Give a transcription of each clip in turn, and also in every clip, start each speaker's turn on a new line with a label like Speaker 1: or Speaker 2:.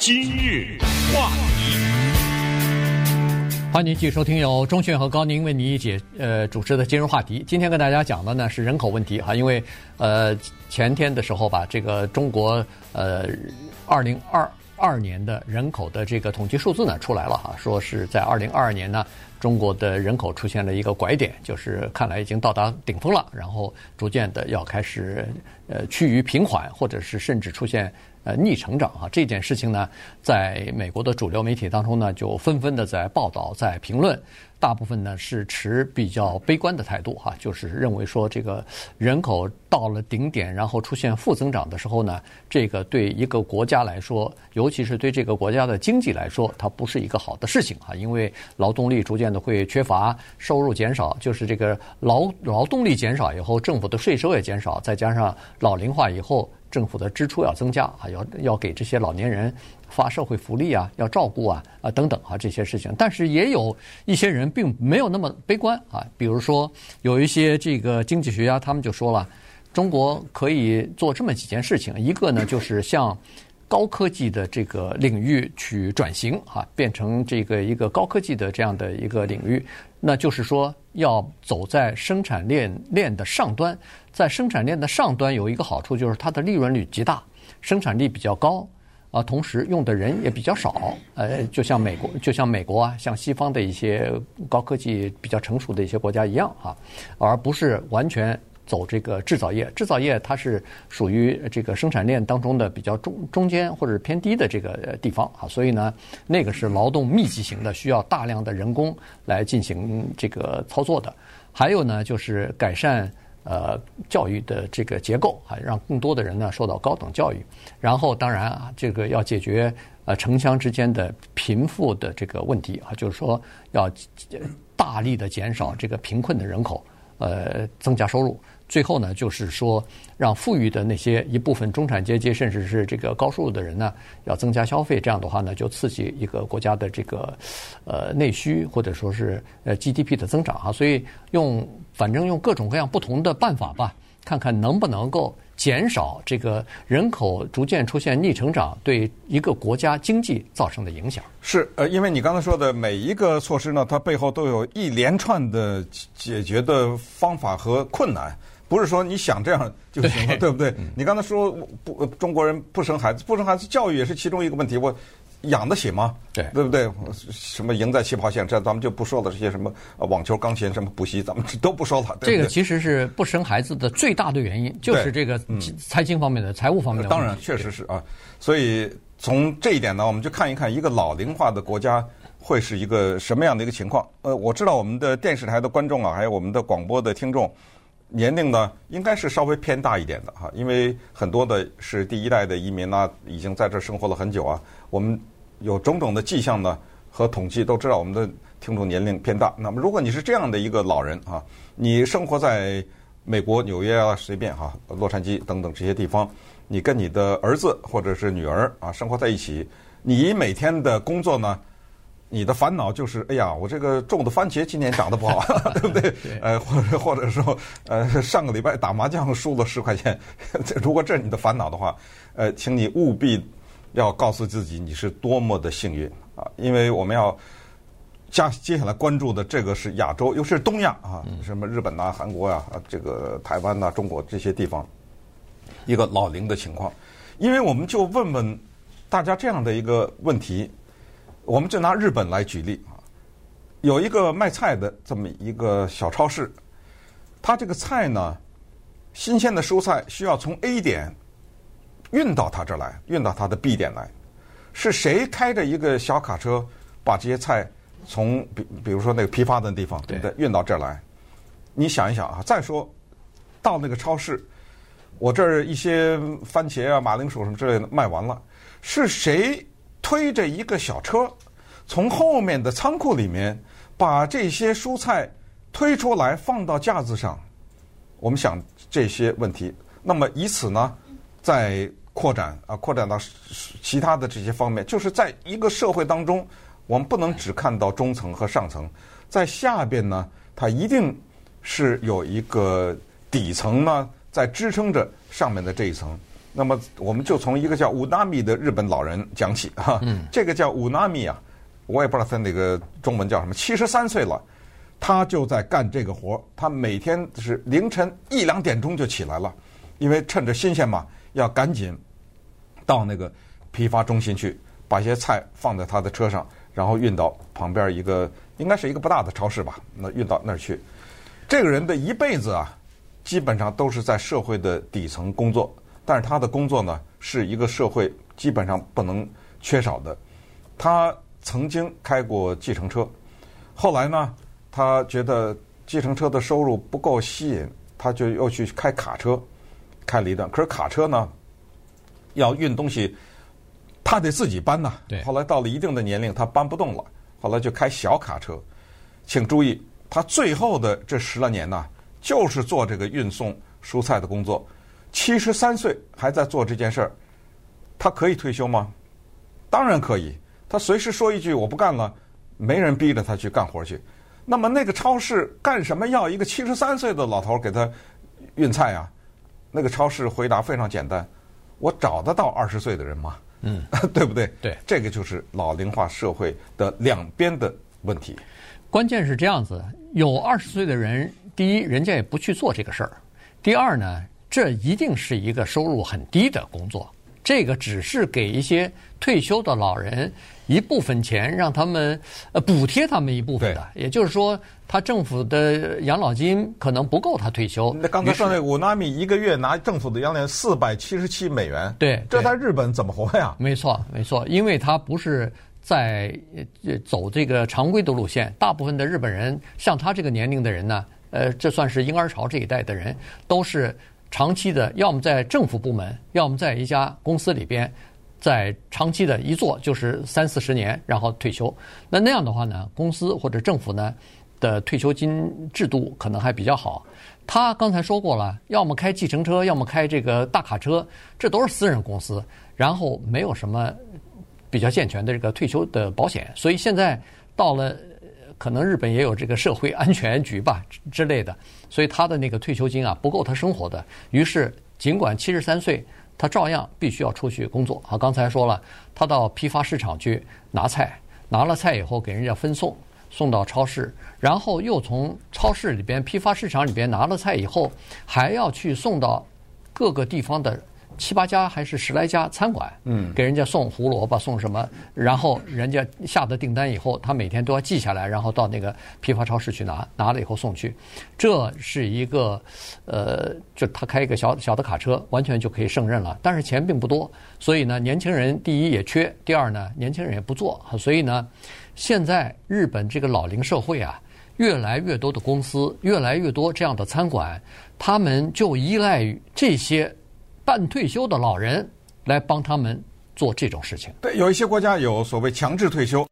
Speaker 1: 今日话题，
Speaker 2: 欢迎继续收听由钟迅和高宁为你解呃主持的今日话题。今天跟大家讲的呢是人口问题哈，因为呃前天的时候吧，这个中国呃二零二二年的人口的这个统计数字呢出来了哈，说是在二零二二年呢。中国的人口出现了一个拐点，就是看来已经到达顶峰了，然后逐渐的要开始呃趋于平缓，或者是甚至出现呃逆成长啊。这件事情呢，在美国的主流媒体当中呢，就纷纷的在报道、在评论。大部分呢是持比较悲观的态度哈，就是认为说这个人口到了顶点，然后出现负增长的时候呢，这个对一个国家来说，尤其是对这个国家的经济来说，它不是一个好的事情啊，因为劳动力逐渐的会缺乏，收入减少，就是这个劳劳动力减少以后，政府的税收也减少，再加上老龄化以后，政府的支出要增加，啊要要给这些老年人。发社会福利啊，要照顾啊，啊等等啊这些事情，但是也有一些人并没有那么悲观啊。比如说，有一些这个经济学家，他们就说了，中国可以做这么几件事情，一个呢就是像高科技的这个领域去转型啊，变成这个一个高科技的这样的一个领域，那就是说要走在生产链链的上端，在生产链的上端有一个好处就是它的利润率极大，生产力比较高。啊，同时用的人也比较少，呃，就像美国，就像美国啊，像西方的一些高科技比较成熟的一些国家一样啊，而不是完全走这个制造业。制造业它是属于这个生产链当中的比较中中间或者偏低的这个地方啊，所以呢，那个是劳动密集型的，需要大量的人工来进行这个操作的。还有呢，就是改善。呃，教育的这个结构啊，让更多的人呢受到高等教育。然后，当然啊，这个要解决呃城乡之间的贫富的这个问题啊，就是说要大力的减少这个贫困的人口，呃，增加收入。最后呢，就是说让富裕的那些一部分中产阶级，甚至是这个高收入的人呢，要增加消费。这样的话呢，就刺激一个国家的这个呃内需或者说是呃 GDP 的增长啊。所以用。反正用各种各样不同的办法吧，看看能不能够减少这个人口逐渐出现逆成长对一个国家经济造成的影响。
Speaker 3: 是，呃，因为你刚才说的每一个措施呢，它背后都有一连串的解决的方法和困难，不是说你想这样就行了，对，对不对？你刚才说不，中国人不生孩子，不生孩子，教育也是其中一个问题。我。养得起吗？
Speaker 2: 对，
Speaker 3: 对不对？什么赢在起跑线，这咱们就不说了。这些什么网球、钢琴、什么补习，咱们都不说了。对对
Speaker 2: 这个其实是不生孩子的最大的原因，就是这个财经方面的、嗯、财务方面的。
Speaker 3: 当然，确实是啊。所以从这一点呢，我们就看一看一个老龄化的国家会是一个什么样的一个情况。呃，我知道我们的电视台的观众啊，还有我们的广播的听众，年龄呢应该是稍微偏大一点的哈，因为很多的是第一代的移民啊，已经在这生活了很久啊，我们。有种种的迹象呢，和统计都知道我们的听众年龄偏大。那么，如果你是这样的一个老人啊，你生活在美国纽约啊，随便哈，洛杉矶等等这些地方，你跟你的儿子或者是女儿啊生活在一起，你每天的工作呢，你的烦恼就是，哎呀，我这个种的番茄今年长得不好，对不对？呃，或者或者说，呃，上个礼拜打麻将输了十块钱，如果这是你的烦恼的话，呃，请你务必。要告诉自己你是多么的幸运啊！因为我们要加接下来关注的这个是亚洲，尤其是东亚啊，什么日本呐、韩国呀、啊、这个台湾呐、中国这些地方，一个老龄的情况。因为我们就问问大家这样的一个问题，我们就拿日本来举例啊，有一个卖菜的这么一个小超市，它这个菜呢，新鲜的蔬菜需要从 A 点。运到他这儿来，运到他的 B 点来，是谁开着一个小卡车把这些菜从比比如说那个批发的地方，对不对？运到这儿来，你想一想啊，再说到那个超市，我这儿一些番茄啊、马铃薯什么之类的卖完了，是谁推着一个小车从后面的仓库里面把这些蔬菜推出来放到架子上？我们想这些问题，那么以此呢，再扩展啊，扩展到其他的这些方面，就是在一个社会当中，我们不能只看到中层和上层，在下边呢，它一定是有一个底层呢，在支撑着上面的这一层。那么我们就从一个叫乌纳米的日本老人讲起哈。嗯。这个叫乌纳米啊，我也不知道他那个中文叫什么，七十三岁了，他就在干这个活儿。他每天是凌晨一两点钟就起来了，因为趁着新鲜嘛，要赶紧到那个批发中心去，把一些菜放在他的车上，然后运到旁边一个应该是一个不大的超市吧，那运到那儿去。这个人的一辈子啊，基本上都是在社会的底层工作。但是他的工作呢，是一个社会基本上不能缺少的。他曾经开过计程车，后来呢，他觉得计程车的收入不够吸引，他就又去开卡车，开了一段。可是卡车呢，要运东西，他得自己搬
Speaker 2: 呐。
Speaker 3: 后来到了一定的年龄，他搬不动了，后来就开小卡车。请注意，他最后的这十来年呢，就是做这个运送蔬菜的工作。七十三岁还在做这件事儿，他可以退休吗？当然可以，他随时说一句“我不干了”，没人逼着他去干活去。那么那个超市干什么要一个七十三岁的老头给他运菜啊？那个超市回答非常简单：“我找得到二十岁的人吗？”
Speaker 2: 嗯，
Speaker 3: 对不对？
Speaker 2: 对，
Speaker 3: 这个就是老龄化社会的两边的问题。
Speaker 2: 关键是这样子：有二十岁的人，第一，人家也不去做这个事儿；第二呢。这一定是一个收入很低的工作，这个只是给一些退休的老人一部分钱，让他们呃补贴他们一部分的。也就是说，他政府的养老金可能不够他退休。
Speaker 3: 那刚才说那五纳米一个月拿政府的养老金四百七十七美元，
Speaker 2: 对，
Speaker 3: 这在日本怎么活呀？
Speaker 2: 没错，没错，因为他不是在走这个常规的路线。大部分的日本人像他这个年龄的人呢，呃，这算是婴儿潮这一代的人，都是。长期的，要么在政府部门，要么在一家公司里边，在长期的一做就是三四十年，然后退休。那那样的话呢，公司或者政府呢的退休金制度可能还比较好。他刚才说过了，要么开计程车，要么开这个大卡车，这都是私人公司，然后没有什么比较健全的这个退休的保险。所以现在到了。可能日本也有这个社会安全局吧之类的，所以他的那个退休金啊不够他生活的。于是，尽管七十三岁，他照样必须要出去工作。啊，刚才说了，他到批发市场去拿菜，拿了菜以后给人家分送，送到超市，然后又从超市里边、批发市场里边拿了菜以后，还要去送到各个地方的。七八家还是十来家餐馆，嗯，给人家送胡萝卜，送什么？然后人家下的订单以后，他每天都要记下来，然后到那个批发超市去拿，拿了以后送去。这是一个，呃，就他开一个小小的卡车，完全就可以胜任了。但是钱并不多，所以呢，年轻人第一也缺，第二呢，年轻人也不做。所以呢，现在日本这个老龄社会啊，越来越多的公司，越来越多这样的餐馆，他们就依赖于这些。半退休的老人来帮他们做这种事情。
Speaker 3: 对，有一些国家有所谓强制退休，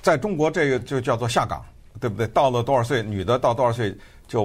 Speaker 3: 在中国这个就叫做下岗，对不对？到了多少岁，女的到多少岁就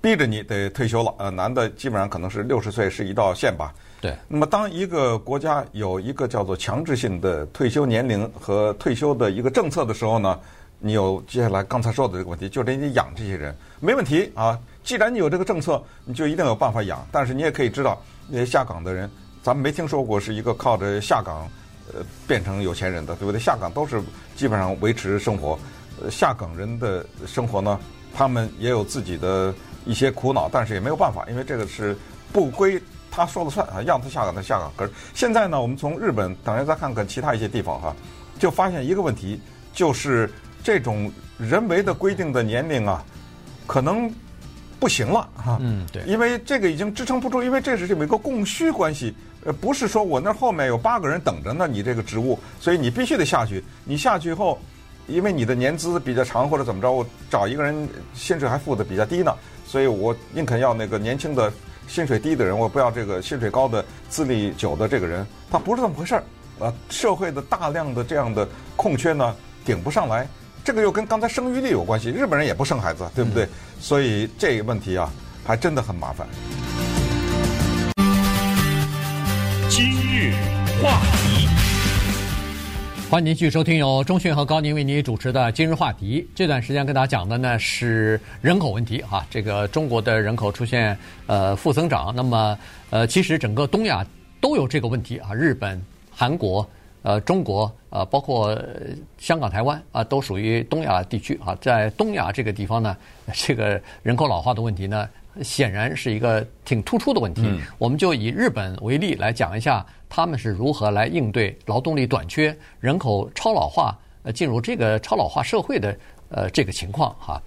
Speaker 3: 逼着你得退休了。呃，男的基本上可能是六十岁是一道线吧。
Speaker 2: 对。
Speaker 3: 那么，当一个国家有一个叫做强制性的退休年龄和退休的一个政策的时候呢，你有接下来刚才说的这个问题，就得你养这些人，没问题啊。既然你有这个政策，你就一定有办法养。但是你也可以知道。那些下岗的人，咱们没听说过是一个靠着下岗，呃，变成有钱人的，对不对？下岗都是基本上维持生活。呃，下岗人的生活呢，他们也有自己的一些苦恼，但是也没有办法，因为这个是不归他说了算啊，让他下岗他下岗。可是现在呢，我们从日本，等下再看看其他一些地方哈，就发现一个问题，就是这种人为的规定的年龄啊，可能。不行了哈，
Speaker 2: 嗯，对，
Speaker 3: 因为这个已经支撑不住，因为这是这么一个供需关系，呃，不是说我那后面有八个人等着呢，你这个职务，所以你必须得下去。你下去以后，因为你的年资比较长或者怎么着，我找一个人薪水还付的比较低呢，所以我宁肯要那个年轻的薪水低的人，我不要这个薪水高的资历久的这个人。他不是这么回事儿，啊，社会的大量的这样的空缺呢，顶不上来。这个又跟刚才生育率有关系，日本人也不生孩子，对不对？嗯、所以这个问题啊，还真的很麻烦。
Speaker 1: 今日话题，
Speaker 2: 欢迎您继续收听由中讯和高宁为您主持的今日话题。这段时间跟大家讲的呢是人口问题啊，这个中国的人口出现呃负增长，那么呃其实整个东亚都有这个问题啊，日本、韩国、呃中国呃包括香港、台湾啊都属于东亚地区啊，在东亚这个地方呢，这个人口老化的问题呢。显然是一个挺突出的问题。嗯、我们就以日本为例来讲一下，他们是如何来应对劳动力短缺、人口超老化、呃进入这个超老化社会的呃这个情况哈。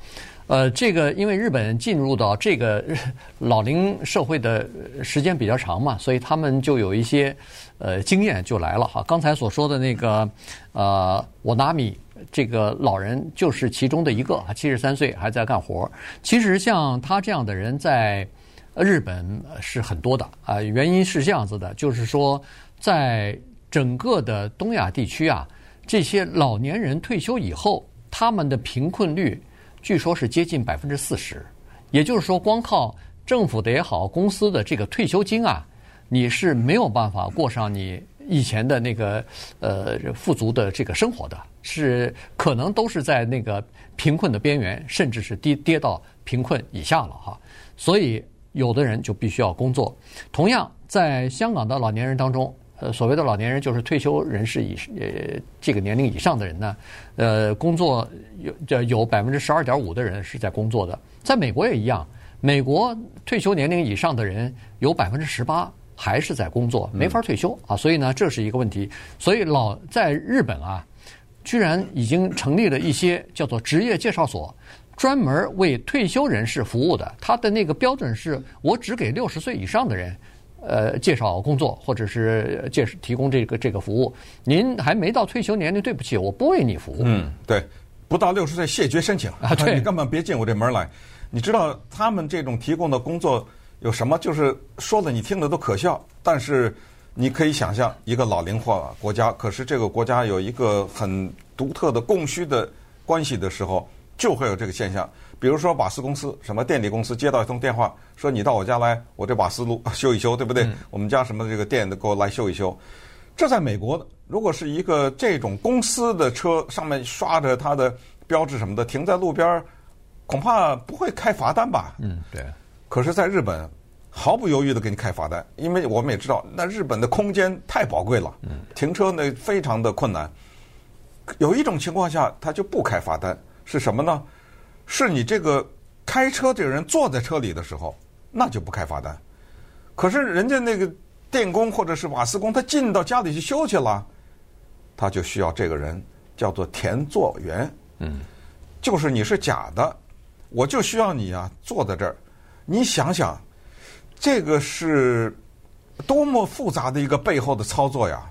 Speaker 2: 呃，这个因为日本进入到这个 老龄社会的时间比较长嘛，所以他们就有一些呃经验就来了哈。刚才所说的那个呃，我纳米。这个老人就是其中的一个，七十三岁还在干活。其实像他这样的人在日本是很多的啊。原因是这样子的，就是说在整个的东亚地区啊，这些老年人退休以后，他们的贫困率据说是接近百分之四十。也就是说，光靠政府的也好，公司的这个退休金啊，你是没有办法过上你以前的那个呃富足的这个生活的。是可能都是在那个贫困的边缘，甚至是跌跌到贫困以下了哈。所以有的人就必须要工作。同样，在香港的老年人当中，呃，所谓的老年人就是退休人士以呃这个年龄以上的人呢，呃，工作有有百分之十二点五的人是在工作的。在美国也一样，美国退休年龄以上的人有百分之十八还是在工作，没法退休啊。所以呢，这是一个问题。所以老在日本啊。居然已经成立了一些叫做职业介绍所，专门为退休人士服务的。他的那个标准是我只给六十岁以上的人，呃，介绍工作或者是介提供这个这个服务。您还没到退休年龄，对不起，我不为你服务。
Speaker 3: 嗯，对，不到六十岁谢绝申请
Speaker 2: 啊！对，
Speaker 3: 你根本别进我这门来。你知道他们这种提供的工作有什么？就是说的你听着都可笑，但是。你可以想象一个老龄化国家，可是这个国家有一个很独特的供需的关系的时候，就会有这个现象。比如说瓦斯公司、什么电力公司接到一通电话，说你到我家来，我这瓦斯炉 修一修，对不对？我们家什么这个电的给我来修一修。这在美国，如果是一个这种公司的车上面刷着它的标志什么的，停在路边，恐怕不会开罚单吧？
Speaker 2: 嗯，对。
Speaker 3: 可是，在日本。毫不犹豫的给你开罚单，因为我们也知道，那日本的空间太宝贵了，停车呢非常的困难。有一种情况下，他就不开罚单，是什么呢？是你这个开车这个人坐在车里的时候，那就不开罚单。可是人家那个电工或者是瓦斯工，他进到家里去修去了，他就需要这个人叫做田作员，嗯，就是你是假的，我就需要你啊坐在这儿，你想想。这个是多么复杂的一个背后的操作呀！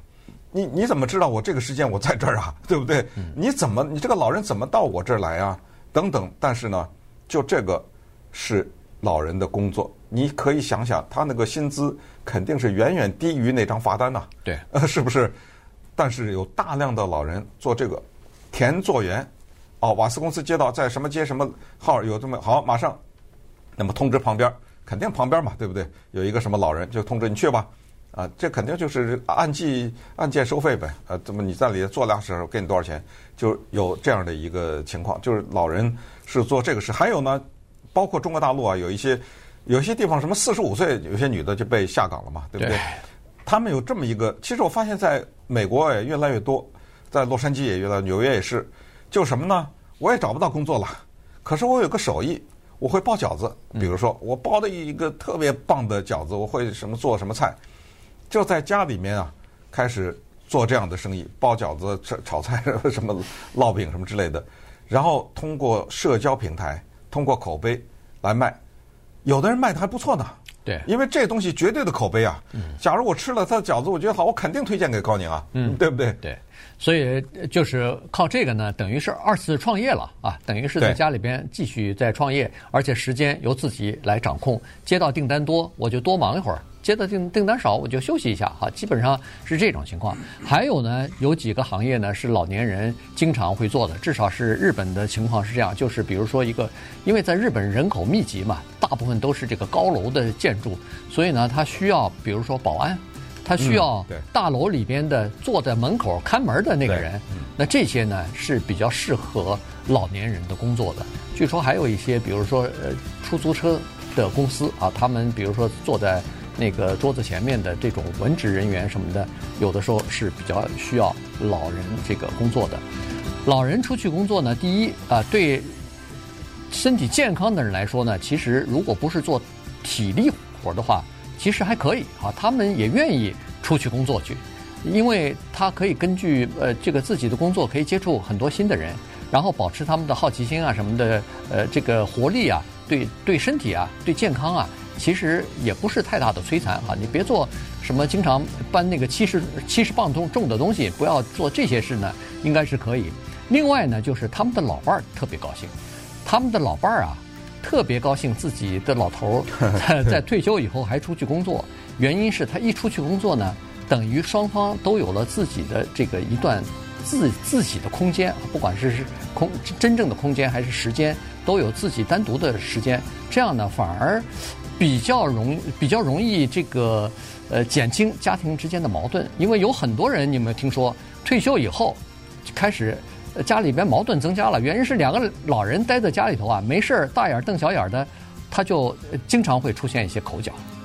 Speaker 3: 你你怎么知道我这个时间我在这儿啊？对不对？你怎么你这个老人怎么到我这儿来啊？等等。但是呢，就这个是老人的工作，你可以想想，他那个薪资肯定是远远低于那张罚单呐。
Speaker 2: 对，呃
Speaker 3: 是不是？但是有大量的老人做这个填作员，哦，瓦斯公司接到在什么街什么号有这么好，马上那么通知旁边。肯定旁边嘛，对不对？有一个什么老人就通知你去吧，啊，这肯定就是按计按件收费呗，啊，怎么你在里坐两小时给你多少钱？就有这样的一个情况，就是老人是做这个事。还有呢，包括中国大陆啊，有一些有些地方什么四十五岁有些女的就被下岗了嘛，对不对？对。他们有这么一个，其实我发现在美国也越来越多，在洛杉矶也越来，纽约也是，就什么呢？我也找不到工作了，可是我有个手艺。我会包饺子，比如说我包的一个特别棒的饺子，我会什么做什么菜，就在家里面啊，开始做这样的生意，包饺子、炒 炒菜、什么烙饼什么之类的，然后通过社交平台、通过口碑来卖，有的人卖的还不错呢。
Speaker 2: 对，
Speaker 3: 因为这东西绝对的口碑啊。假如我吃了他的饺子，我觉得好，我肯定推荐给高宁啊。嗯，对不对？
Speaker 2: 对。所以就是靠这个呢，等于是二次创业了啊！等于是在家里边继续在创业，而且时间由自己来掌控。接到订单多，我就多忙一会儿；接到订订单少，我就休息一下。哈，基本上是这种情况。还有呢，有几个行业呢是老年人经常会做的，至少是日本的情况是这样。就是比如说一个，因为在日本人口密集嘛，大部分都是这个高楼的建筑，所以呢，他需要比如说保安。他需要大楼里边的坐在门口看门的那个人。那这些呢是比较适合老年人的工作的。据说还有一些，比如说呃出租车的公司啊，他们比如说坐在那个桌子前面的这种文职人员什么的，有的时候是比较需要老人这个工作的。老人出去工作呢，第一啊，对身体健康的人来说呢，其实如果不是做体力活的话，其实还可以啊，他们也愿意出去工作去，因为他可以根据呃这个自己的工作可以接触很多新的人，然后保持他们的好奇心啊什么的，呃这个活力啊，对对身体啊，对健康啊，其实也不是太大的摧残啊。你别做什么经常搬那个七十七十磅重重的东西，不要做这些事呢，应该是可以。另外呢，就是他们的老伴儿特别高兴，他们的老伴儿啊，特别高兴自己的老头儿 在在退休以后还出去工作，原因是他一出去工作呢，等于双方都有了自己的这个一段自自己的空间，不管是空真正的空间还是时间，都有自己单独的时间，这样呢反而比较容比较容易这个呃减轻家庭之间的矛盾，因为有很多人你有没有听说退休以后开始。家里边矛盾增加了，原因是两个老人待在家里头啊，没事儿大眼瞪小眼的，他就经常会出现一些口角。